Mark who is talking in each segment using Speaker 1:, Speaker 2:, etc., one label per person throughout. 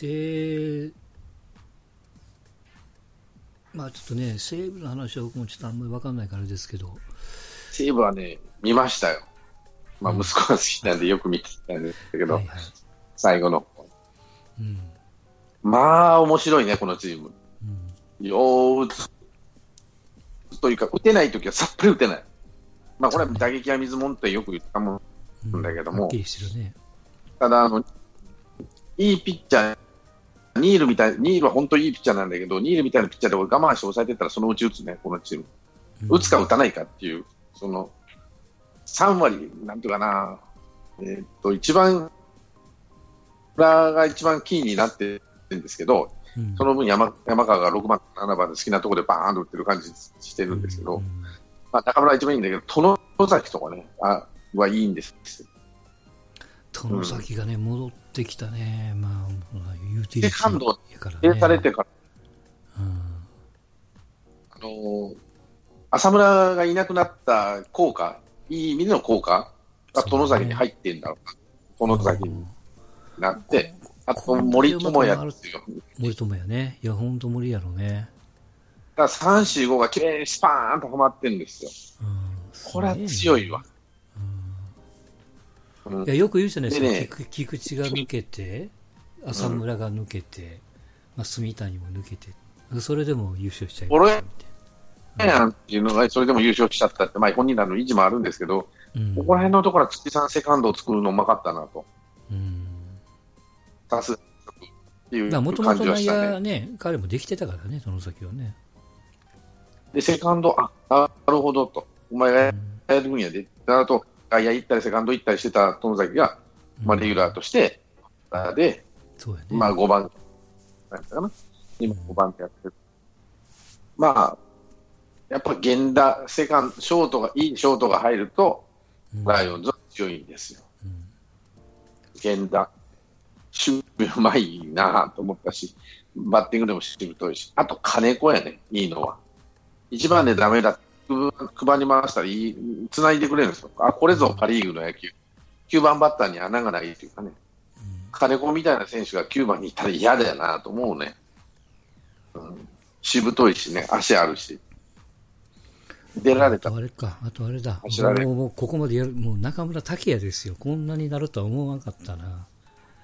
Speaker 1: で、まあちょっとね、西武の話は僕もちょっとあんまり分かんないからですけど、
Speaker 2: 西武はね、見ましたよ。まあ、息子が好きなんでよく見てたんですけど、
Speaker 1: はいはい
Speaker 2: 最後の。
Speaker 1: うん
Speaker 2: まあ、面白いね、このチーム。
Speaker 1: うん
Speaker 2: よう打つというか、打てないときはさっぱり打てない。まあ、これは打撃は水もんってよく言ったもん。
Speaker 1: うん
Speaker 2: だけども
Speaker 1: はっきりしてるね。
Speaker 2: ただ、あの、いいピッチャー、ニールみたい、ニールは本当にいいピッチャーなんだけど、ニールみたいなピッチャーで我慢して抑えてったらそのうち打つね、このチーム。
Speaker 1: うん
Speaker 2: 打つか打たないかっていう、その、3割、なんていうかな、えーっと、一番、裏が一番キーになってるんですけど、
Speaker 1: うん
Speaker 2: その分山山川が6番、7番で好きなところでバーンと打ってる感じしてるんですけど、
Speaker 1: うん
Speaker 2: まあ、中村は一番いいんだけど、殿崎とかね、あはいいんです。
Speaker 1: 殿崎がね、戻ってきたね。まあ、ユーティリテ
Speaker 2: セカンド
Speaker 1: ィやから
Speaker 2: で
Speaker 1: ね。
Speaker 2: されてから、
Speaker 1: うん
Speaker 2: あのー浅村がいなくなった効果、いい意味での効果が殿崎に入ってんだろうな。殿崎になって、あと森友哉ですよ。
Speaker 1: 森友哉ね。いや、ほんと森やろうね。
Speaker 2: だから3、4、5がきれいにスパーンとはまってるんですよ。
Speaker 1: うん
Speaker 2: これは強いわ。うん
Speaker 1: いや、よく言うじゃないですか。
Speaker 2: でね
Speaker 1: 菊菊池が抜けて、浅村が抜けて、まあ、住谷も抜けて、それでも優勝しちゃいましたみたい
Speaker 2: なんていうのが、それでも優勝しちゃったって、まあ本人らの意地もあるんですけど、
Speaker 1: な。うん
Speaker 2: ここら辺のところは土さんセカンドを作るのうまかったなと。
Speaker 1: うん。
Speaker 2: 多数って
Speaker 1: もとも
Speaker 2: 感
Speaker 1: と内
Speaker 2: じはしたね。
Speaker 1: 彼もできてたからね、その先はね。
Speaker 2: で、セカンド、あ、なるほどと。お前がやる分野で、あと、外野行ったり、セカンド行ったりしてた友崎が、まあ、レギュラーとして、で、
Speaker 1: そうやね。
Speaker 2: まあ、5番、なんだかな。今、5番ってやってる。まあ、やっぱ源田、セカンド、ショートが、いいショートが入ると、
Speaker 1: うん
Speaker 2: ライオンズは強いんですよ。
Speaker 1: うん
Speaker 2: 源田、守備うまいなと思ったし、バッティングでもしぶといし、あと金子やね、いいのは。一番でダメだ、く配り回したらいい、繋いでくれるんですよ。あ、これぞパリーグの野球。9番バッターに穴がないっていうかね、金子みたいな選手が9番にいたら嫌だよなと思うね。うん、しぶといしね、足あるし。出られた
Speaker 1: あれか、あとあれだ。
Speaker 2: れる
Speaker 1: もうもうここまでやる、もう中村拓也ですよ。こんなになるとは思わなかったな。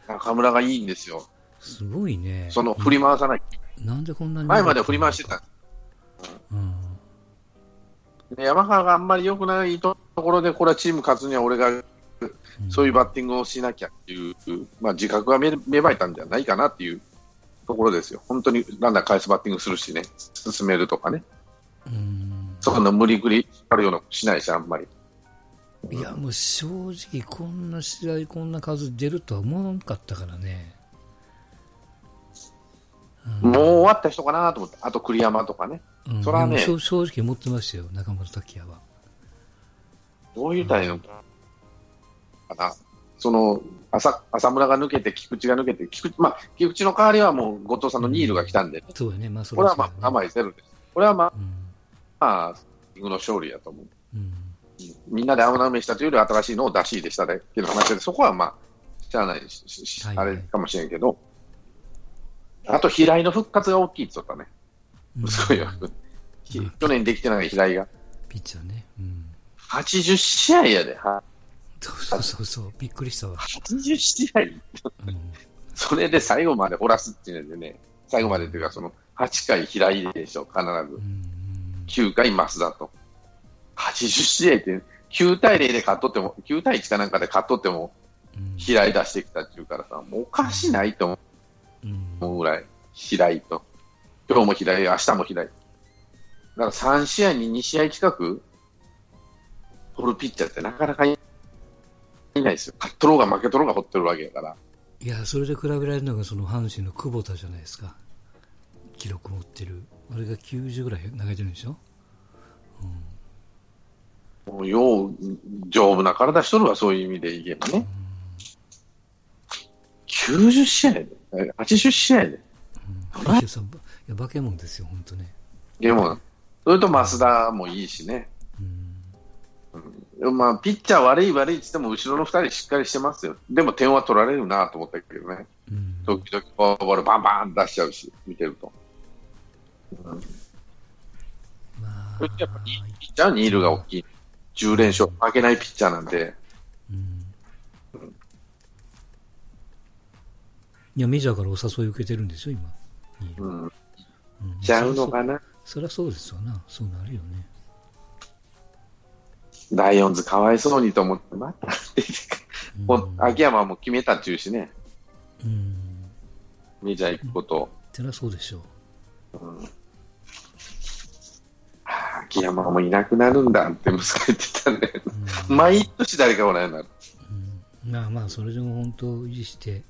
Speaker 2: 中村がいいんですよ。
Speaker 1: すごいね。
Speaker 2: その振り回さない。
Speaker 1: なんでこんなに
Speaker 2: 前までは振り回してた。
Speaker 1: うん。
Speaker 2: で山川があんまり良くないところで、これはチーム勝つには俺がそういうバッティングをしなきゃっていう、まあ、自覚が芽芽生えたんじゃないかなっていうところですよ。本当にランナー返すバッティングするしね、進めるとかね。
Speaker 1: うん。
Speaker 2: そんな無理くりあるようなしないし、あんまり。
Speaker 1: いや、もう正直、こんな試合、こんな数出るとは思わなかったからね。
Speaker 2: もう終わった人かなと思って、あと栗山とかね。
Speaker 1: うん、
Speaker 2: それはね
Speaker 1: 正正直思ってましたよ、中村拓也は。
Speaker 2: どういうたらいいのかな。その浅浅村が抜けて、菊池が抜けて、菊池,、まあ、菊池の代わりはもう後藤さんのニールが来たんで、
Speaker 1: そうやね、まあ、そ
Speaker 2: これはまあ
Speaker 1: そうやね
Speaker 2: 甘いゼロです。これはまあ、
Speaker 1: うん
Speaker 2: まあ、リングの勝利やと思う。
Speaker 1: うん
Speaker 2: みんなで青なめしたというより新しいのを出し入れしただけの話で、そこはまあ、しゃあないし、
Speaker 1: はいはい
Speaker 2: あれかもしれんけど、あと平井の復活が大きいって言ったね。
Speaker 1: うん
Speaker 2: すごいよ。ひ去年できてない平井が。
Speaker 1: ピッチャーね。うん。
Speaker 2: 80試合やで。は
Speaker 1: そうそうそうびっくりしたわ。
Speaker 2: 80試合。
Speaker 1: うん
Speaker 2: それで最後まで掘らすっていうのでね、最後までというか、その8回平井でしょ、必ず。
Speaker 1: うん
Speaker 2: 9回増田と。80試合って、9対0で勝っとっても、9対1かなんかで勝っとっても、
Speaker 1: うん
Speaker 2: 平井出してきたっていうからさ、もうおかしないと
Speaker 1: うん
Speaker 2: 思うぐらい、平井と。今日も平井、明日も平井。だから3試合に2試合近く、取るピッチャーってなかなかいないですよ。勝っとろうが負けとろうが掘ってるわけやから。
Speaker 1: いや、それで比べられるのが、その阪神の久保田じゃないですか。記録持ってる。あれが90ぐらい投げてるんでしょ？
Speaker 2: もうよう、丈夫な体しとるわ、そういう意味でいけばね。90試合で、え80試合で。
Speaker 1: うん。いや化け物ですよ、本当ね。
Speaker 2: でも、それと増田もいいしね。
Speaker 1: うん。
Speaker 2: まあ、ピッチャー悪い悪いって言っても、後ろの2人しっかりしてますよ。でも点は取られるなと思ったけどね。
Speaker 1: うん。
Speaker 2: 時々フォアボールバンバン出しちゃうし、見てると。うん、
Speaker 1: ま
Speaker 2: それってやっぱりピッチャーにールが大きい。10連勝、負けないピッチャーなんで、
Speaker 1: うん。いや、メジャーからお誘い受けてるんですよ、今。
Speaker 2: うんちゃうのかな？
Speaker 1: そりゃそうですわな。そうなるよね。
Speaker 2: ライオンズかわいそうにと思って、またもう秋山はもう決めたっちゅうしね、
Speaker 1: うん。
Speaker 2: メジャー行くこと。
Speaker 1: そりゃそうでしょう。
Speaker 2: あ秋山もいなくなるんだって息子言ってたね。
Speaker 1: うん
Speaker 2: 毎年誰かおらんようになる。
Speaker 1: うんまあまあ、それでも本当維持して、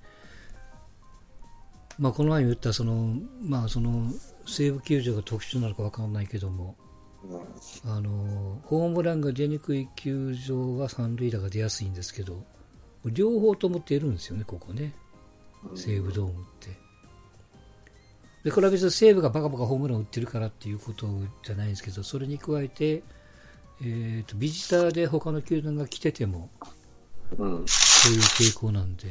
Speaker 1: まあ、この前言ったその、まあ、その西武球場が特殊なのか分かんないけども、あのホームランが出にくい球場は三塁打が出やすいんですけど、両方とも出るんですよね、ここね、西武ドームって。でこれは別に西武がバカバカホームランを打ってるからっていうことじゃないんですけど、それに加えて、えー、とビジターで他の球団が来てても、
Speaker 2: うん。
Speaker 1: そういう傾向なんで、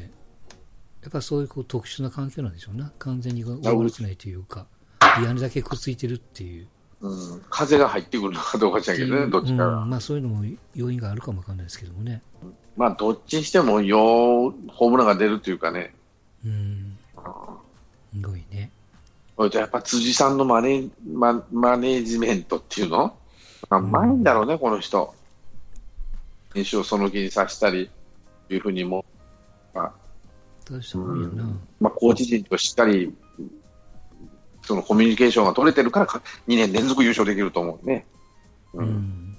Speaker 1: やっぱそういうこう特殊な環境なんでしょうな。完全に覆われてないというか、屋根だけくっついてるっていう。
Speaker 2: うん、風が入ってくるのかどうかじゃけどね、どっちかが。
Speaker 1: うん、まあそういうのも要因があるかもわかんないですけどもね。
Speaker 2: まあ、どっちにしても、よう、ホームランが出るというかね。
Speaker 1: うん、すごいね。
Speaker 2: それとやっぱ辻さんのマネママネージメントっていうの？まあうまいんだろうね、この人。選手をその気にさせたり、いうふうにも、まあ、
Speaker 1: 大したもんやな。
Speaker 2: まあ、コーチ陣としっかり、そのコミュニケーションが取れてるからか、2年連続優勝できると思うね。う。
Speaker 1: うんん。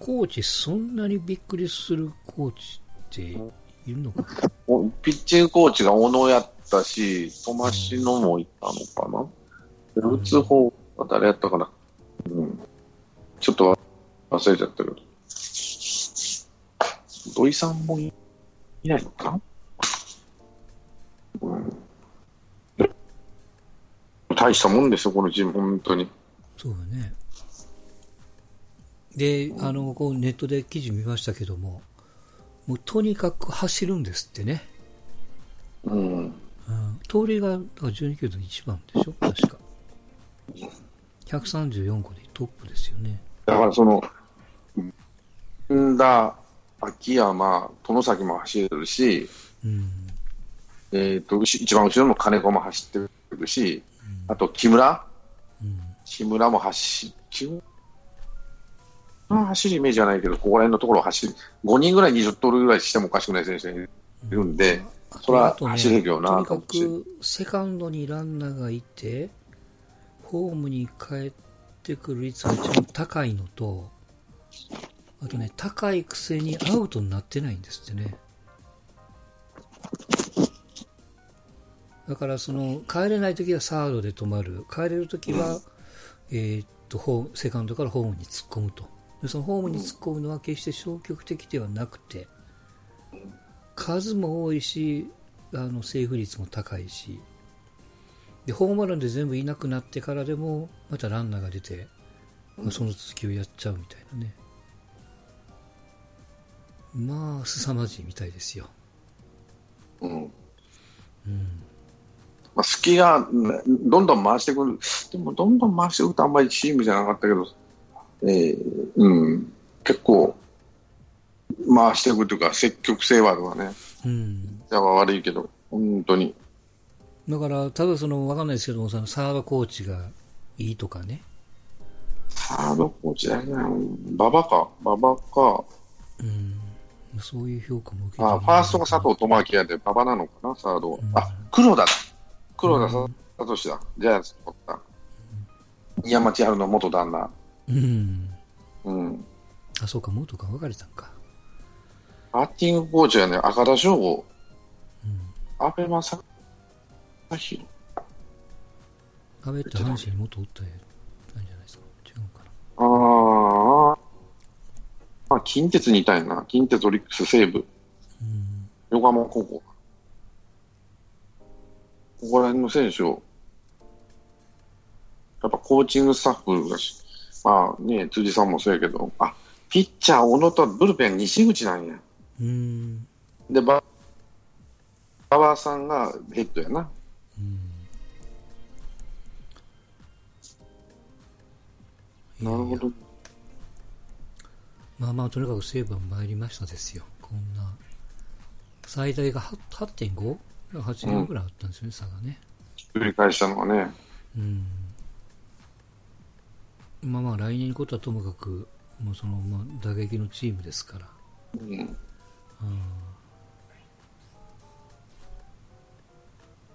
Speaker 1: コーチ、そんなにびっくりするコーチっているのか
Speaker 2: ピッチングコーチが小野やったし、トマシノもいたのかな？で打つ方は誰やったかな？うん。ちょっと忘れちゃったけど。土井さんもいいないのかな？うん。大したもんですよ、このチーム、本当に。
Speaker 1: そうよね。で、あの、こうネットで記事見ましたけども、もうとにかく走るんですってね。
Speaker 2: うん。
Speaker 1: うん、盗塁がだから12球団一番でしょ？確か。134個でトップですよね。
Speaker 2: だからその、んだ、秋山、殿崎も走れるし、
Speaker 1: うん。
Speaker 2: えっ、と、一番後ろの金子も走ってるし、あと木村？
Speaker 1: うん。
Speaker 2: 木村も走、木村走るイメージはないけど、ここら辺のところを走る、5人ぐらい20盗塁ぐらいしてもおかしくない選手がいるんで、それは走れるよな
Speaker 1: とにかく、セカンドにランナーがいて、ホームに帰ってくる率が一番高いのと、あとね、高いくせにアウトになってないんですってね。だからその帰れないときはサードで止まる、帰れるときは、えーっとセカンドからホームに突っ込むとで、そのホームに突っ込むのは決して消極的ではなくて、数も多いし、あのセーフ率も高いし、でホームランで全部いなくなってからでも、またランナーが出て、まあその続きをやっちゃうみたいなね。まあ、凄まじいみたいですよ。
Speaker 2: うん。
Speaker 1: うん。
Speaker 2: まあ、隙がうんどんどん回してくる、でもどんどん回してくるとあんまりチームじゃなかったけど、えーうん、結構回していくというか、積極性はあるわね。
Speaker 1: うん。
Speaker 2: じゃあ悪いけど、本当に。
Speaker 1: だから、ただその、わかんないですけども、そのサードコーチがいいとかね。
Speaker 2: サードコーチだよね。馬場か、馬場か。
Speaker 1: うん。そういう評価も受けて
Speaker 2: あ、ファーストが佐藤智明やで、馬場なのかな、サードは。あ、黒田だ。黒田さ聡だ。ジャイアンツ取った。山千春の元旦那。
Speaker 1: うん。
Speaker 2: うん。
Speaker 1: あ、そうか、元か別れたんか。
Speaker 2: バッティングコーチはね、赤田翔吾、
Speaker 1: うん。
Speaker 2: 阿部正弘。
Speaker 1: 阿部って阪神に元おったやなんじゃないですか。違うかな。
Speaker 2: ああ。まあ、近鉄にいたいな。近鉄オリックス西武。
Speaker 1: うん。
Speaker 2: 横浜高校。ここら辺の選手を、やっぱコーチングスタッフがし、まあね、辻さんもそうやけど、あ、ピッチャー小野とブルペン西口なんや。
Speaker 1: うん。
Speaker 2: で、バッワーさんがヘッドやな。
Speaker 1: うん、
Speaker 2: なるほど。
Speaker 1: まあまあ、とにかく西武は参りましたですよ。こんな。最大が 8.5?8 8ぐらいあったんですよね、差がね。
Speaker 2: 繰り返したのはね。
Speaker 1: うん。まあまあ、来年のことはともかく、もうその、まあ、打撃のチームですから。
Speaker 2: うん。
Speaker 1: うん。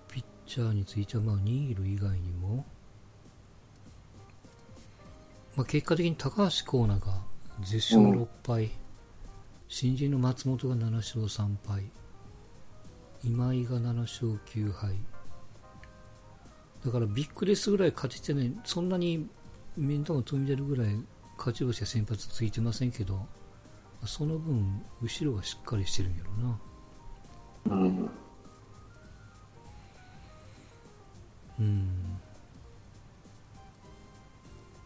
Speaker 1: ピッチャーについては、まあ、ニール以外にも、まあ、結果的に高橋光成が10勝6敗、新人の松本が7勝3敗、今井が7勝9敗。だからビッグレスぐらい勝ててね、そんなに面倒も飛んでるぐらい勝ち星は先発ついてませんけど、その分、後ろがしっかりしてるんやろな。
Speaker 2: うん。
Speaker 1: うん。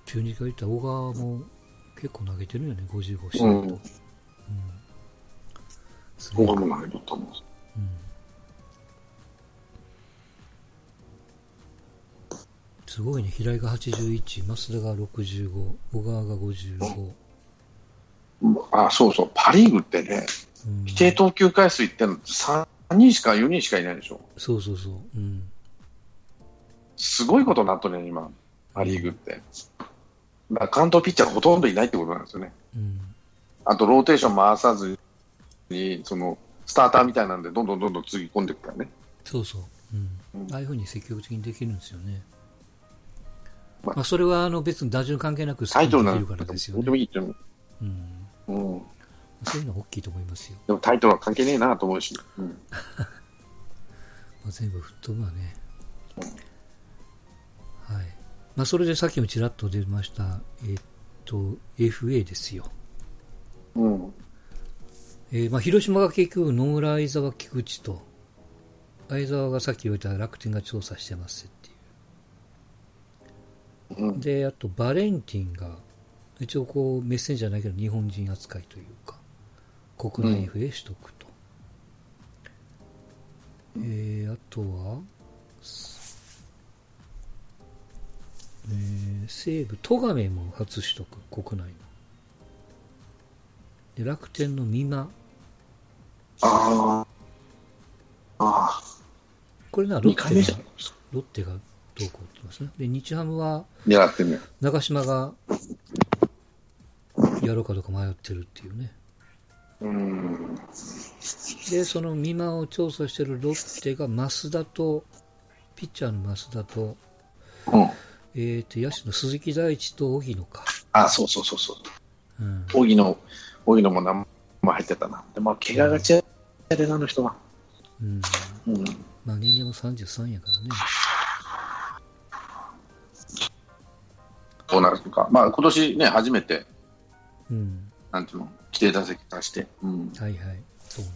Speaker 1: 中日が言った小川も結構投げてるよね、55試合と。
Speaker 2: う
Speaker 1: うんん。すごい。
Speaker 2: 僕も入ると思う。
Speaker 1: うん。すごいね、平井が81、増田が65、小川が55。
Speaker 2: あ、そうそう。パリーグってね、
Speaker 1: うん、
Speaker 2: 規定投球回数いってんのって3人しか4人しかいないでしょ。
Speaker 1: そうそうそう。うん。
Speaker 2: すごいことになっとるね、今。パリーグって。だから関東ピッチャーがほとんどいないってことなんですよね。
Speaker 1: うん。
Speaker 2: あとローテーション回さずに、その、スターターみたいなんで、どんどんどんどんつぎ込んでいくからね。
Speaker 1: そうそう。うん。
Speaker 2: うん
Speaker 1: ああいうふうに積極的にできるんですよね。
Speaker 2: まあ
Speaker 1: まあ、それはあの別に打順関係なく好きにできる
Speaker 2: か
Speaker 1: らですよね。
Speaker 2: もいいっていう
Speaker 1: ん。
Speaker 2: うん。
Speaker 1: そういうのは大きいと思いますよ。
Speaker 2: でもタイトルは関係ねえなと思うし。うん。
Speaker 1: まあ、全部吹っ飛ぶわね。はい。まあ、それでさっきもちらっと出ました、えっと、FA ですよ。
Speaker 2: うん。
Speaker 1: えーまあ、広島が結局、野村、相沢、菊池と、相沢がさっき言われた楽天が調査してます。で、あと、バレンティンが、一応こう、メッセンジャーじゃないけど、日本人扱いというか、国内 FA 取得と。えー、あとは、すえー、西武、戸亀も初取得、国内の。で、楽天の美馬。
Speaker 2: ああ。
Speaker 1: これな、ロ
Speaker 2: 2回目じゃん
Speaker 1: ッテが、。ロッテがどうこうってますね。で、日ハムは、
Speaker 2: 狙ってんね。
Speaker 1: 長島が、やろうかどうか迷ってるっていうね。
Speaker 2: うん。
Speaker 1: で、その美馬を調査してるロッテが増田と、ピッチャーの増田と、
Speaker 2: うん。
Speaker 1: えっ、と、野手の鈴木大地と荻野か。
Speaker 2: あ、そうそうそうそう。
Speaker 1: うん。
Speaker 2: 荻野、荻野も何も入ってたな。でも、怪我がちやでな、あの人は。
Speaker 1: うん。
Speaker 2: うん。
Speaker 1: まあ、年齢も33やからね。
Speaker 2: どうなるのか。まあ、今年ね、初めて、
Speaker 1: うん。
Speaker 2: なんていうの、規定打席出して。うん。
Speaker 1: はいはい。そうね。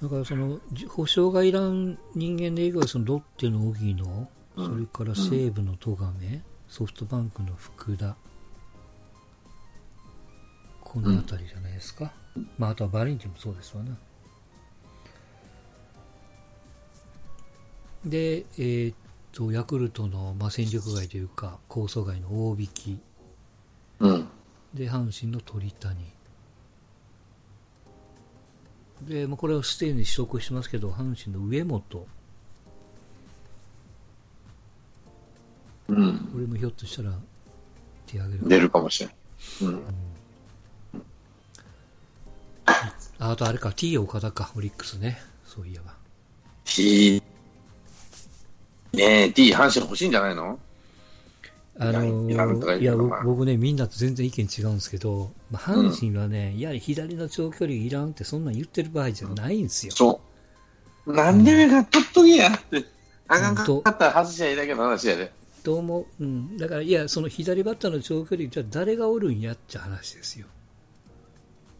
Speaker 1: だからその、じ保証がいらん人間で以外はそのロッテの荻野、
Speaker 2: うん
Speaker 1: それから西武の戸亀、ソフトバンクの福田、この辺りじゃないですか。まあ、あとはバレンティンもそうですわな。で、えーっと、ヤクルトの、まあ、戦力外というか、構想外の大引き、
Speaker 2: うん。
Speaker 1: で、阪神の鳥谷。で、まあ、これはすでに取得してますけど、阪神の上本。
Speaker 2: うん。
Speaker 1: これもひょっとしたら手挙げる
Speaker 2: 出るかもしれん。うん。
Speaker 1: ああとあれか、T 岡田か、オリックスね。そういえば。
Speaker 2: T、ねえ、T、阪神欲しいんじゃないの？
Speaker 1: あの
Speaker 2: いや
Speaker 1: 僕僕ね、みんなと全然意見違うんですけど、まあ、阪神はね、やはり左の長距離いらんってそんなん言ってる場合じゃないんですよ。
Speaker 2: そう。なんで目が取っとけやって。あかんかったら外しちゃいいだけの話やで。
Speaker 1: どうも、うん。だから、いや、その左バッターの長距離、じゃあ誰がおるんやっちゃ話ですよ。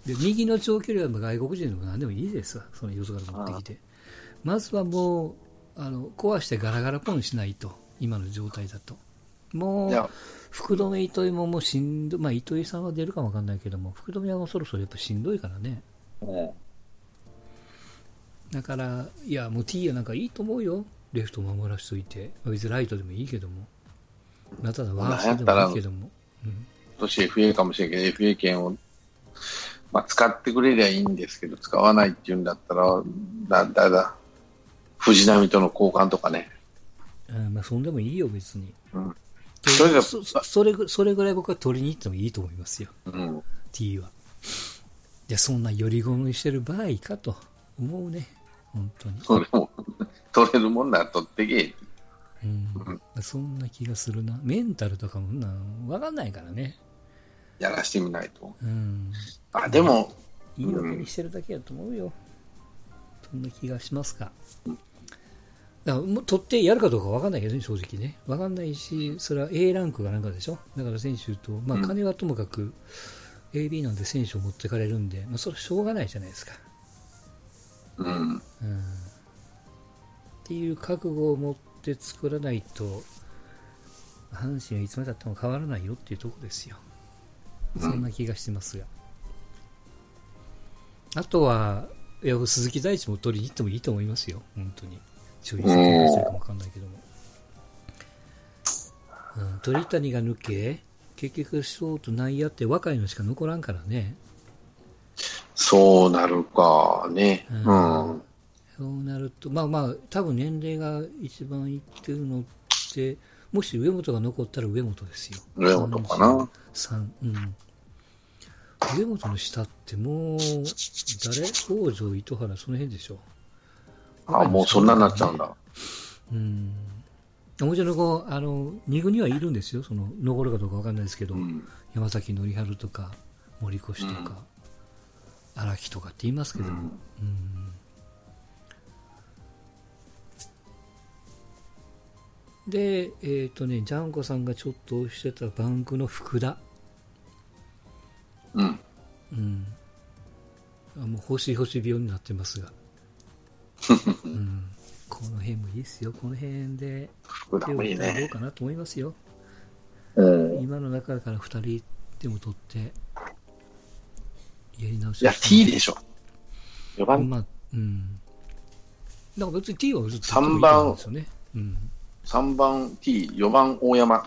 Speaker 1: で、右の長距離はまあ外国人でも何でもいいですわ。そのよそから持ってきて。まずはもう、あの、壊してガラガラポンしないと。今の状態だと。も
Speaker 2: いうや、、
Speaker 1: 福留糸井ももうしんどまあ糸井さんは出るかもわかんないけども、福留はもうそろそろやっぱしんどいからね。
Speaker 2: うん
Speaker 1: だから、いや、もう T やなんかいいと思うよ。レフト守らしといて。まあ別にライトでもいいけども。まあただワンストでもいいけども。うん。
Speaker 2: 今年 FA かもしれんけど、FA 権を、まあ、使ってくれりゃいいんですけど、使わないっていうんだったら、だ、だ、だ、藤波との交換とかね。
Speaker 1: あーまあそんでもいいよ、別に。
Speaker 2: うん。
Speaker 1: で
Speaker 2: それが
Speaker 1: そそそれぐそれぐらい僕は取りに行ってもいいと思いますよ。
Speaker 2: うん。
Speaker 1: T は。いや、そんなより好みしてる場合かと思うね。本当に。
Speaker 2: それも、取れるもんなら取ってけ。
Speaker 1: うん。そんな気がするな。メンタルとかもなん、わかんないからね。
Speaker 2: やらしてみないと。
Speaker 1: うん。
Speaker 2: あ、でも、
Speaker 1: 言い訳にしてるだけやと思うよ。そんな気がしますからもう取ってやるかどうかわかんないけどね、正直ね。わかんないし、それは A ランクがなんかでしょ？だから選手と、まあ
Speaker 2: うん
Speaker 1: 金はともかく AB なんで選手を持ってかれるんで、まあそれはしょうがないじゃないですか。
Speaker 2: うん。
Speaker 1: うん。っていう覚悟を持って作らないと、阪神はいつまでたっても変わらないよっていうところですよ。そんな気がしてますが。あとは、いや、鈴木大地も取りに行ってもいいと思いますよ。本当に。注意してるかもわかんないけども。うん、鳥谷が抜け、結局ショート内野って若いのしか残らんからね。
Speaker 2: そうなるかね。
Speaker 1: う
Speaker 2: うんん。
Speaker 1: そうなると、まあまあ、多分年齢が一番いってるのって、もし上本が残ったら上本ですよ。
Speaker 2: 上本かな。
Speaker 1: 3、うん。上本の下ってもう、誰？北条、糸原、その辺でしょ。
Speaker 2: あ、もうそんなになっちゃうんだ。
Speaker 1: うん。もちろんこう、あの、二軍にはいるんですよ。その、残るかどうかわかんないですけど、
Speaker 2: うん。
Speaker 1: 山崎則春とか、森越とか、荒木とかって言いますけども、
Speaker 2: うん
Speaker 1: うんで、えっ、とね、ジャンコさんがちょっと押してたバンクの福田。
Speaker 2: うん。
Speaker 1: うん。あもう星星病になってますが。うん。この辺もいいですよ。この辺で手を打ったらどう。かなと思いますよ。
Speaker 2: うん。
Speaker 1: 今の中から2人でも取って、やり直し
Speaker 2: いや、T でしょ。4番、
Speaker 1: まあ、うん。だから別に T はずっと
Speaker 2: 三番
Speaker 1: いいですよね。うん。
Speaker 2: 3番 T、4番大山。
Speaker 1: ま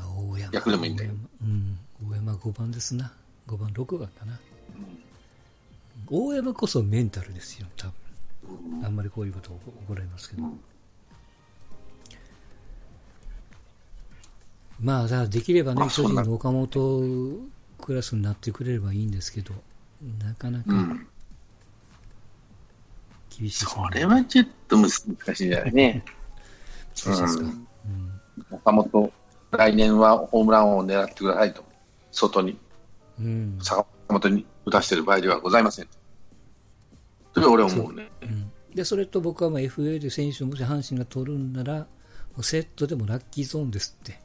Speaker 1: あ、大山。
Speaker 2: 逆でもいいんだよ
Speaker 1: うん。大山5番ですな。5番、6番かな。大山こそメンタルですよ、多分。あんまりこういうこと起こられますけど。まあ、だからできればね、巨人の岡本クラスになってくれればいいんですけど、なかなか
Speaker 2: うん。
Speaker 1: 厳しいです
Speaker 2: それはちょっと難しいんじゃないね。
Speaker 1: 難しいですか。
Speaker 2: う
Speaker 1: うんん
Speaker 2: 岡本、来年はホームラン王を狙ってくださいと。外に、
Speaker 1: うん。
Speaker 2: 坂本に打たしてる場合ではございません。それは俺は思うね。
Speaker 1: うんで、それと僕はまあ FA で選手をもし阪神が取るんなら、もうセットでもラッキーゾーンですって。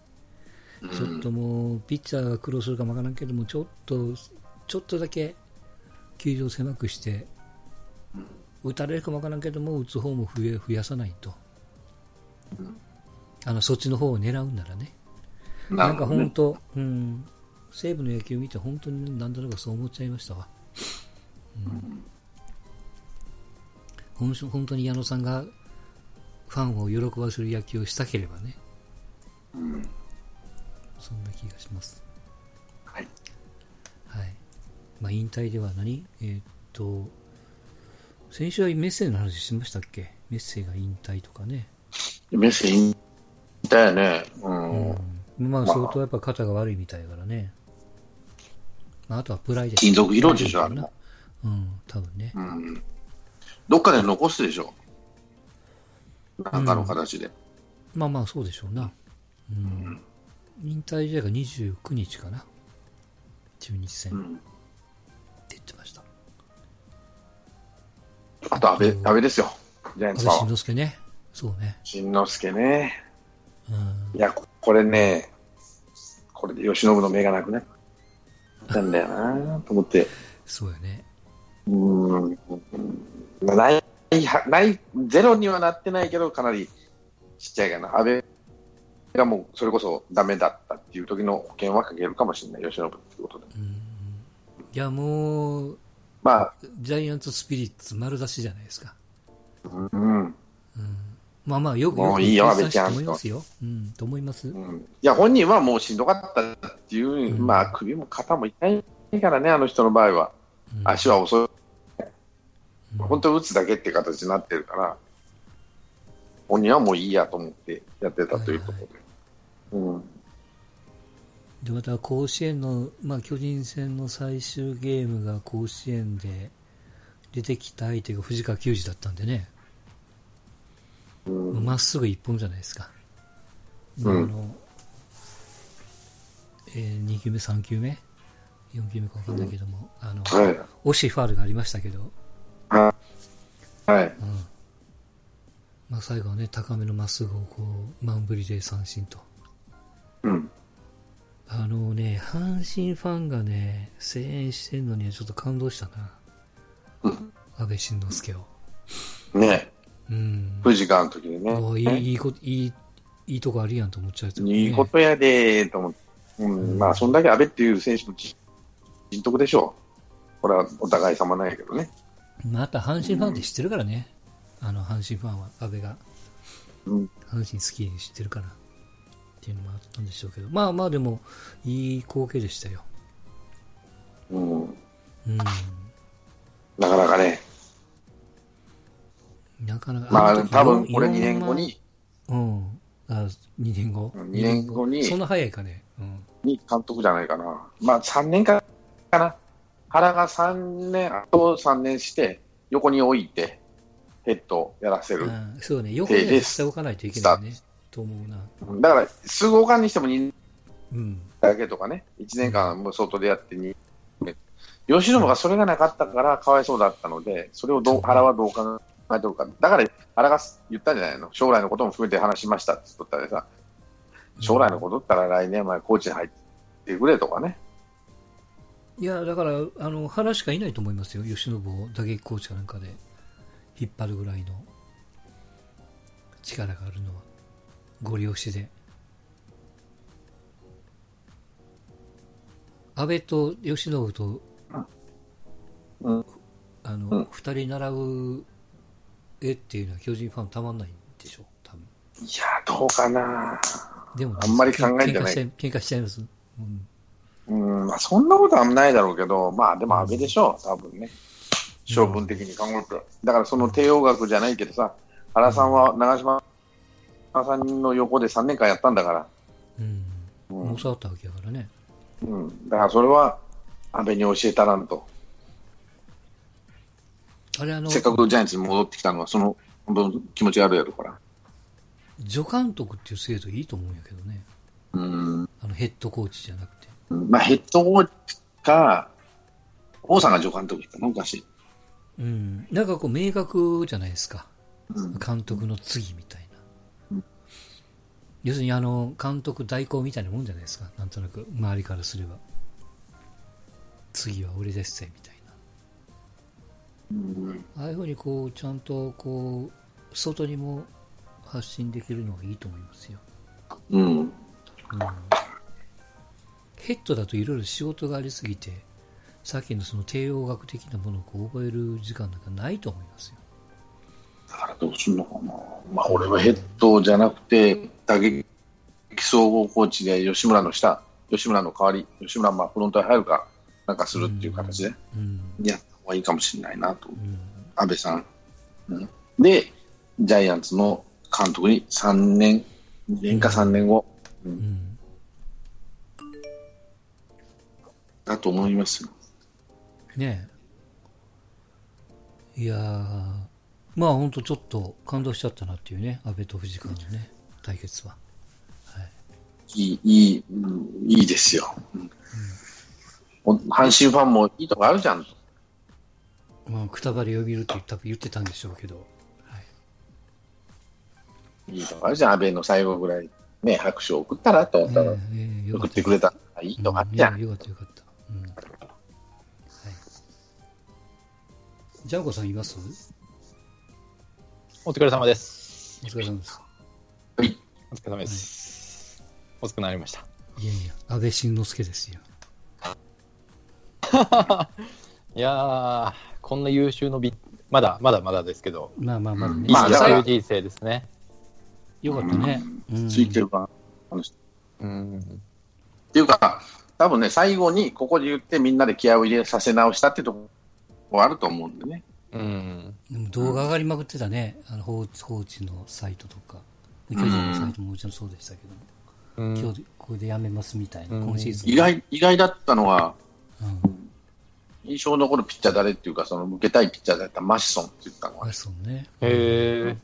Speaker 1: ちょっともう、ピッチャーが苦労するかもわからんけども、ちょっと、ちょっとだけ球場を狭くして、打たれるかもわからんけども、打つ方も増え増やさないと。あの、そっちの方を狙うんならね。なんか
Speaker 2: なるほどね。
Speaker 1: 本当、うん、西武の野球見て本当になんとなくそう思っちゃいましたわ。うん本当に矢野さんがファンを喜ばせる野球をしたければね。そんな気がします。
Speaker 2: はい。
Speaker 1: はい。まあ、引退では何？えーっと、先週はメッセージの話しましたっけ？メッセージが引退とかね。
Speaker 2: メッセージだよね。うん。
Speaker 1: うん。まあ、相当やっぱ肩が悪いみたいだからね。まあ、あとはプライで
Speaker 2: 金属疲労でしょあれも。
Speaker 1: うん、多分ね。
Speaker 2: うん。どっかで残すでしょ。なんかの形で。
Speaker 1: まあまあ、そうでしょうな。うん。引退試合が29日かな。中日戦って
Speaker 2: うん。
Speaker 1: 言ってました。
Speaker 2: あと安倍、安倍ですよ。ジャイアン
Speaker 1: 安倍晋
Speaker 2: ツファンは。
Speaker 1: 之助ね。そうね。
Speaker 2: 新之助ね。
Speaker 1: うん。
Speaker 2: いや、ここれね、これで吉信の目がなくなったんだよなと思って。
Speaker 1: そうやね。
Speaker 2: うーん。ない、ない、ゼロにはなってないけど、かなりちっちゃいかな。安倍がもうそれこそダメだったっていう時の保険はかけるかもしれない、吉信ってことで。
Speaker 1: うん。いや、もう、
Speaker 2: まあ、
Speaker 1: ジャイアンツスピリッツ丸出しじゃないですか。
Speaker 2: うん。
Speaker 1: まあまあ、よく、
Speaker 2: いいよちゃん
Speaker 1: と思いますよ。うん、と思います。
Speaker 2: うんいや、本人はもうしんどかったっていう、
Speaker 1: うん
Speaker 2: まあ、首も肩も痛いからね、あの人の場合は。
Speaker 1: うん
Speaker 2: 足は遅い。
Speaker 1: うん
Speaker 2: 本当打つだけっていう形になってるから、本人はもういいやと思ってやってたということで。うん。
Speaker 1: で、また甲子園の、まあ、巨人戦の最終ゲームが甲子園で出てきた相手が藤川球児だったんでね、
Speaker 2: うん
Speaker 1: まっすぐ一本じゃないですか。
Speaker 2: うん
Speaker 1: あの、えー、2球目、3球目 ?4 球目か分かんないけども、あの、
Speaker 2: はい。
Speaker 1: 惜しいファールがありましたけど、
Speaker 2: はい。
Speaker 1: うん。まあ、最後はね、高めのまっすぐをこう、マウンブリで三振と。
Speaker 2: うん。
Speaker 1: あのね、阪神ファンがね、声援してんのにはちょっと感動したな。
Speaker 2: うん
Speaker 1: 安倍晋之助を。
Speaker 2: ね
Speaker 1: うん。
Speaker 2: 藤川の時にね。
Speaker 1: おいい、いいこ、いい、いいとこあるやんと思っちゃうやつ、
Speaker 2: いいことやでーと思って。うん。まあ、そんだけ阿部っていう選手もじ人徳でしょう。これはお互い様なんやけどね。
Speaker 1: また阪神ファンって知ってるからね。あの、阪神ファンは、安倍が。
Speaker 2: うん。
Speaker 1: 阪神好きに知ってるから。っていうのもあったんでしょうけど。まあまあでも、いい光景でしたよ。
Speaker 2: うん。
Speaker 1: うん。
Speaker 2: なかなかね。
Speaker 1: なかなか。
Speaker 2: まあ、多分これ
Speaker 1: 4
Speaker 2: 2年後に、
Speaker 1: うん。あ、2年後。
Speaker 2: うん二年後に
Speaker 1: そんな早いかね。うん。
Speaker 2: に監督じゃないかな。まあ、3年かかな。原が3年、あと3年して、横に置いて、ヘッドやらせる。
Speaker 1: あそうね。横には
Speaker 2: で
Speaker 1: 絶対置かないといけないね。と思うな。
Speaker 2: だから、すぐ置かんにしても2
Speaker 1: うん。
Speaker 2: だけとかね、1年間もう外でやってに、吉野がそれがなかったからかわいそうだったので、それをどう原はどう考えてるか、だから原が言ったんじゃないの、将来のことも含めて話しましたって言ったらさ、将来のことったら来年前、コーチに入ってくれとかね、
Speaker 1: いや、だから、あの、原しかいないと思いますよ。吉信を打撃コーチかなんかで引っ張るぐらいの力があるのは。ご利用しで。安倍と吉信と、
Speaker 2: うん。
Speaker 1: あの、
Speaker 2: うん。
Speaker 1: 二人並ぶ絵っていうのは巨人ファンたまんないんでしょ？う、多分。
Speaker 2: いやー、どうかな、
Speaker 1: でも、
Speaker 2: あんまり考えてない
Speaker 1: 喧嘩しちゃいます。うん。
Speaker 2: うんまあ、そんなことはないだろうけど、まあでも安倍でしょう、多分ね、性分的に考えて、だからその帝王学じゃないけどさ、原さんは長嶋さんの横で3年間やったんだから。
Speaker 1: うん。
Speaker 2: うん
Speaker 1: 教わったわけやからね。
Speaker 2: うん、だからそれは安倍に教えたらんと、
Speaker 1: あれ、あの、
Speaker 2: せっかくジャイアンツに戻ってきたのは、その分気持ちがあるやろから。
Speaker 1: 助監督っていう制度いいと思うんやけどね。
Speaker 2: うん
Speaker 1: あのヘッドコーチじゃなくて。
Speaker 2: まあ、ヘッドコーチか、王さんが助監督だったの昔。
Speaker 1: うん。なんかこう明確じゃないですか。
Speaker 2: うん
Speaker 1: 監督の次みたいな。
Speaker 2: うん
Speaker 1: 要するにあの、監督代行みたいなもんじゃないですか。なんとなく、周りからすれば。次は俺ですぜ、みたい
Speaker 2: うん
Speaker 1: な。ああいうふうにこう、ちゃんとこう、外にも発信できるのがいいと思いますよ。
Speaker 2: うん
Speaker 1: うんヘッドだといろいろ仕事がありすぎて、さっきのその帝王学的なものをこう覚える時間なんかないと思いますよ。
Speaker 2: だからどうすんのかな。まあ、俺はヘッドじゃなくて、打撃総合コーチで吉村の下、吉村の代わり、吉村はまあフロントに入るか、なんかするっていう形で、
Speaker 1: うん。
Speaker 2: やっがいいかもしれないなと。
Speaker 1: うん。
Speaker 2: 安倍さん。うんで、ジャイアンツの監督に3年、2年か3年後、う
Speaker 1: うんん。
Speaker 2: だと思いますよ。
Speaker 1: ねえ。いやー、まあ本当ちょっと感動しちゃったなっていうね、安倍と藤川のね、対決は。はい。
Speaker 2: いい、いい、うんいいですよ。うんお阪神ファンもいいとこあるじゃん。
Speaker 1: まあ、くたばりを見るって多分言ってたんでしょうけど、はい。
Speaker 2: いいとこあるじゃん。安倍の最後ぐらい、ね、拍手を送ったらと思ったら、
Speaker 1: ええええよか
Speaker 2: 送ってくれた。いいとこあるじゃん。
Speaker 1: うんよかったよかった。うん。はい。ジャンコさんいます？
Speaker 3: お疲れ様です。
Speaker 1: お疲れ様です。
Speaker 3: お疲れ様です。遅くなりました。
Speaker 1: いやいや、安倍晋之助ですよ。
Speaker 3: いいやー、こんな優秀の美、まだ、まだまだですけど、
Speaker 1: まあまあまあね、
Speaker 3: いい
Speaker 2: まあだから
Speaker 3: 野球人生ですね。
Speaker 1: よかったね。うん
Speaker 2: ついてるかな、あの人。
Speaker 3: うん。
Speaker 2: っていうか、多分ね、最後にここで言ってみんなで気合を入れさせ直したってところあると思うんでね。
Speaker 3: うん。
Speaker 1: でも動画上がりまくってたね、あの放置放置のサイトとか、巨人のサイトももちろんそうでしたけども、
Speaker 3: うん
Speaker 1: 今日でこれでやめますみたいな、
Speaker 3: うん
Speaker 1: 今シーズン。
Speaker 2: 意外、意外だったのは、
Speaker 1: うん、
Speaker 2: 印象に残るピッチャー誰っていうか、その受けたいピッチャーだったマシソンって言ったのは
Speaker 1: あ、そうね。
Speaker 3: へえ。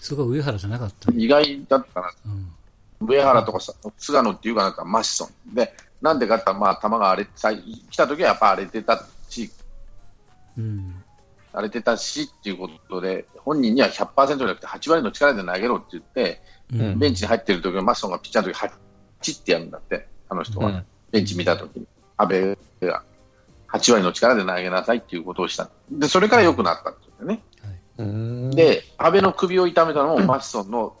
Speaker 1: そこは上原じゃなかったね。
Speaker 2: 意外だったな。
Speaker 1: うん。
Speaker 2: 上原とかさ、菅野っていうかなんかマシソン。で、なんでかってまあ、球が荒れ、最来た時はやっぱ荒れてたし、
Speaker 1: うん。
Speaker 2: 荒れてたしっていうことで、本人には100%じゃなくて8割の力で投げろって言って、
Speaker 1: うん。
Speaker 2: ベンチに入ってる時はマシソンがピッチャーの時8ってやるんだって、あの人は。
Speaker 3: うん
Speaker 2: ベンチ見た時に。安倍が8割の力で投げなさいっていうことをした。で、それから良くなったって言うね。
Speaker 3: うん。
Speaker 2: で、安倍の首を痛めたのもマシソンの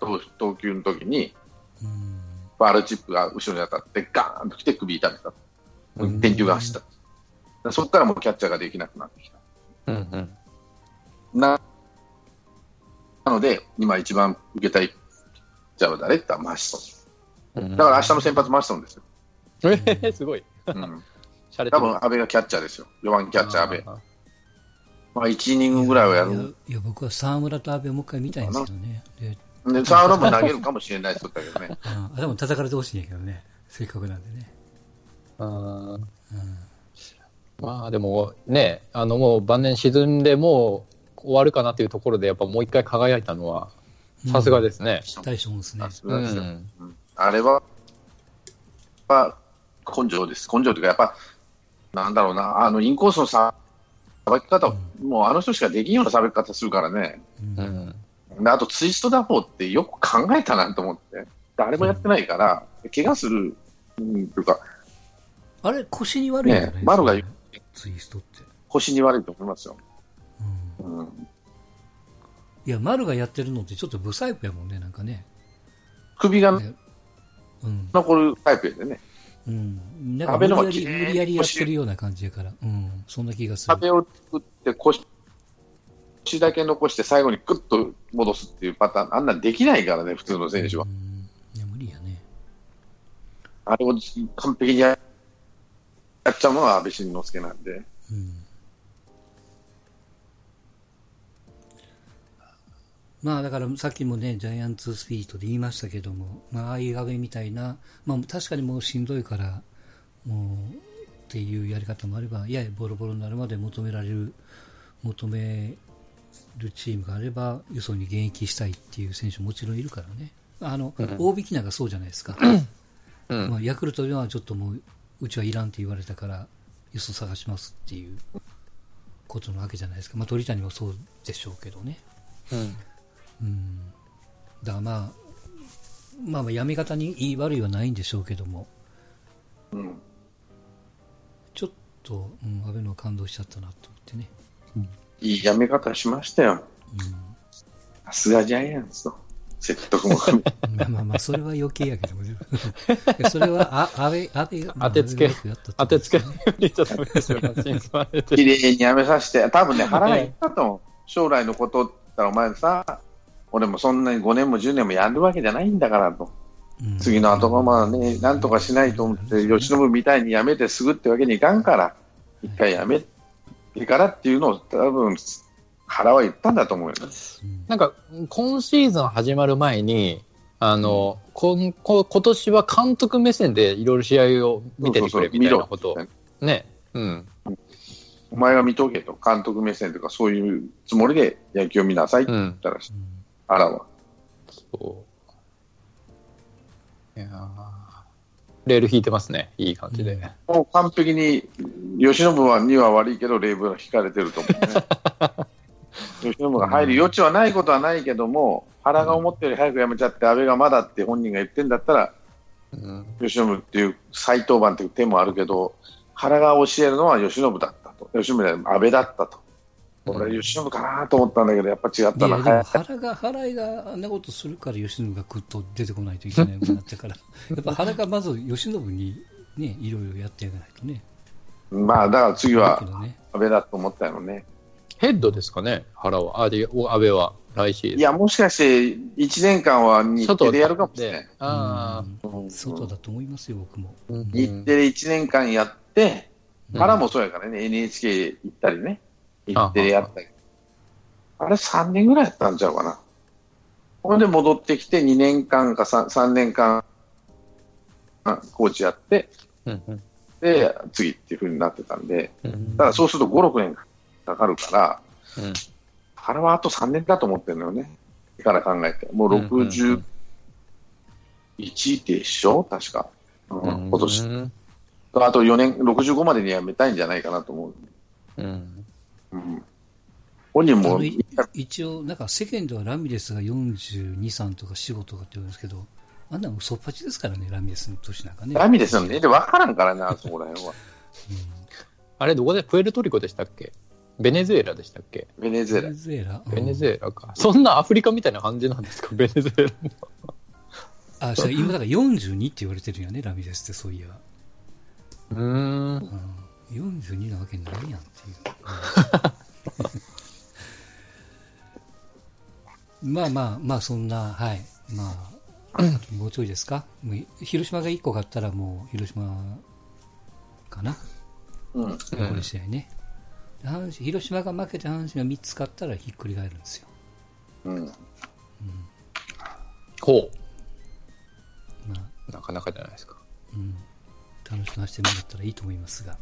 Speaker 2: 投投球の時に、
Speaker 1: うん。
Speaker 2: ファールチップが後ろに当たって、ガーンと来て首痛めた。
Speaker 3: うん
Speaker 2: 電球が走った。そこからもうキャッチャーができなくなってきた。
Speaker 3: うんうん。
Speaker 2: ななので、今一番受けたいピッチャーは誰って言ったらマシソン。
Speaker 3: うん
Speaker 2: だから明日の先発マシソンですよ。
Speaker 3: えー、すごい。
Speaker 2: うん、多分安倍がキャッチャーですよ。4番キャッチャー安倍。
Speaker 3: あ
Speaker 2: まあ1イニングぐらいはや
Speaker 1: いや
Speaker 2: る。
Speaker 1: いや、僕は沢村と阿部をもう一回見たいんですけどね。で、
Speaker 2: で、サードも投げるかもしれない人だけどね。
Speaker 1: うん、でも叩かれてほしいんやけどね。せっかくなんでね。
Speaker 3: ーまあでもね、あのもう晩年沈んでもう終わるかなっていうところで、やっぱもう一回輝いたのは、さすがですね。
Speaker 1: 大したもんですね
Speaker 2: あれは、やっぱ根性です。根性というか、やっぱ、なんだろうな、あの、インコースのさばき方、もうあの人しかできんようなさばき方するからね。
Speaker 1: うん
Speaker 2: あと、ツイスト打法ってよく考えたなと思って。誰もやってないから、怪我する、うん、というか、
Speaker 1: あれ、腰に悪いんじゃないですか、
Speaker 2: ね丸が
Speaker 1: ツイストって。
Speaker 2: 腰に悪いと思いますよ。
Speaker 1: うん。
Speaker 2: うん、
Speaker 1: いや、丸がやってるのってちょっとブサイクやもんね、なんかね。
Speaker 2: 首が
Speaker 1: ねうん。
Speaker 2: 残るタイプでね。
Speaker 1: うん。なんか無理やり、無理やりやってるような感じやから。うん。そんな気がする。
Speaker 2: 壁を作って腰、腰だけ残して最後にグッと戻すっていうパターン、あんなんできないからね、普通の選手は
Speaker 1: う。ん。いや、無理やね。
Speaker 2: あれを完璧にややっちゃうのは安倍晋之助なんで。
Speaker 1: うん。まあだからさっきもね、ジャイアンツスピリットで言いましたけども、まあああいう阿部みたいな、まあ確かにもうしんどいから、もうっていうやり方もあれば、いやボロボロになるまで求められる、求めるチームがあれば、よそに現役したいっていう選手ももちろんいるからね。あの、大引きなんかそうじゃないですか。
Speaker 3: うん
Speaker 1: まあ、ヤクルトではちょっともう、うちはいらんって言われたから、よそ探しますっていうことなわけじゃないですか。まあ、鳥谷もそうでしょうけどね。
Speaker 3: うん。
Speaker 1: うん。だからまあ、まあまあ、やめ方に言い悪いはないんでしょうけども、
Speaker 2: うん。
Speaker 1: ちょっと、うん、安倍のは感動しちゃったなと思ってね。
Speaker 2: いいやめ方しましたよ。さすがジャイアンツと。説得も。
Speaker 1: まあまあまあ、それは余計やけども、それは、あ、安倍、安倍が、まあ
Speaker 3: 当てつけ当てつけちょっと無理ですよ。心配で
Speaker 2: 綺麗にやめさせて、多分ね、腹がいったと思う。将来のことって言ったら、お前さ、俺もそんなに5年も10年もやるわけじゃないんだからと。
Speaker 1: うん
Speaker 2: 次の後釜はね、なんとかしないと思って、吉信みたいに辞めてすぐってわけにいかんから、一回辞めてからっていうのを多分、腹は言ったんだと思うよね。
Speaker 3: なんか、今シーズン始まる前に、あの、こんこ今年は監督目線でいろいろ試合を見ててくれみたいなことをね。うん。
Speaker 2: お前が見とけと、監督目線とかそういうつもりで野球を見なさいって
Speaker 3: うん。
Speaker 2: 言ったらしい、あらは。
Speaker 3: そう。いやーレール引いてますね。いい感じで。
Speaker 2: もう完璧に、吉信はには悪いけど、レーブルは引かれてると思うね。吉信が入る余地はないことはないけども、原が思ったより早く辞めちゃって、安倍がまだって本人が言ってんだったら、
Speaker 3: うん。
Speaker 2: 吉信っていう再登板っていう手もあるけど、原が教えるのは吉信だったと。吉信で安倍だったと。俺、吉信かなと思ったんだけど、やっぱ違ったな。
Speaker 1: いや、でも
Speaker 2: はい
Speaker 1: 原が、原井があんなことするから、吉信がぐっと出てこないといけないようになってから、やっぱ原がまず吉信にね、いろいろやってやらないとね。
Speaker 2: まあ、だから次は。安倍だと思ったよね。
Speaker 3: ヘッドですかね、原は。あ、で、お安倍は来シーズン。
Speaker 2: いや、もしかして1年間は日程でやるかもしれない。
Speaker 3: あ
Speaker 1: うん外だと思いますよ、僕も。
Speaker 2: 日程で1年間やって、
Speaker 3: うん
Speaker 2: 原もそうやからね、NHK 行ったりね、日程でやったり。あれ3年ぐらいやったんちゃうかな。ほんで戻ってきて2年間か 3, 3年間、あコーチやって、
Speaker 3: うんうん
Speaker 2: で、次っていう風になってたんで、
Speaker 3: うん
Speaker 2: ただそうすると5、6年かかるから、
Speaker 3: うん
Speaker 2: 原はあと3年だと思ってるのよね。から考えて。もう
Speaker 3: うんうん
Speaker 2: 61でしょ？確か。うん今年。
Speaker 3: うん
Speaker 2: あと4年、65までにはやめたいんじゃないかなと思う。
Speaker 3: うん
Speaker 2: うん、本人も
Speaker 1: 一応、なんか世間ではラミレスが42、3とか4、5とかって言うんですけど、あんなの嘘っぱちですからね、ラミレスの年なんかね。
Speaker 2: ラミレスの年齢分からんからな、そこら辺は。
Speaker 3: あれ、どこで？プエルトリコでしたっけ？ベネズエラでしたっけ？
Speaker 2: ベネズエラ
Speaker 1: ベネ。ズエラ？
Speaker 3: ベネズエラか。そんなアフリカみたいな感じなんですか？ベネズエラも。
Speaker 1: あ、そう今だから42って言われてるんやね、ラミレスってそういや。
Speaker 3: うーん。
Speaker 1: うん、42なわけないやんっていう。うんまあまあ、まあそんな、はい。まあ、あともうちょいですか？もう広島が1個勝ったらもう広島かな？
Speaker 2: うん。
Speaker 1: 残り試合ね。で阪神広島が負けて阪神が3つ勝ったらひっくり返るんですよ。
Speaker 2: うん。
Speaker 3: ほ
Speaker 1: まあ、
Speaker 3: う。なかなかじゃないですか。
Speaker 1: うん。楽しませてもらったらいいと思いますが。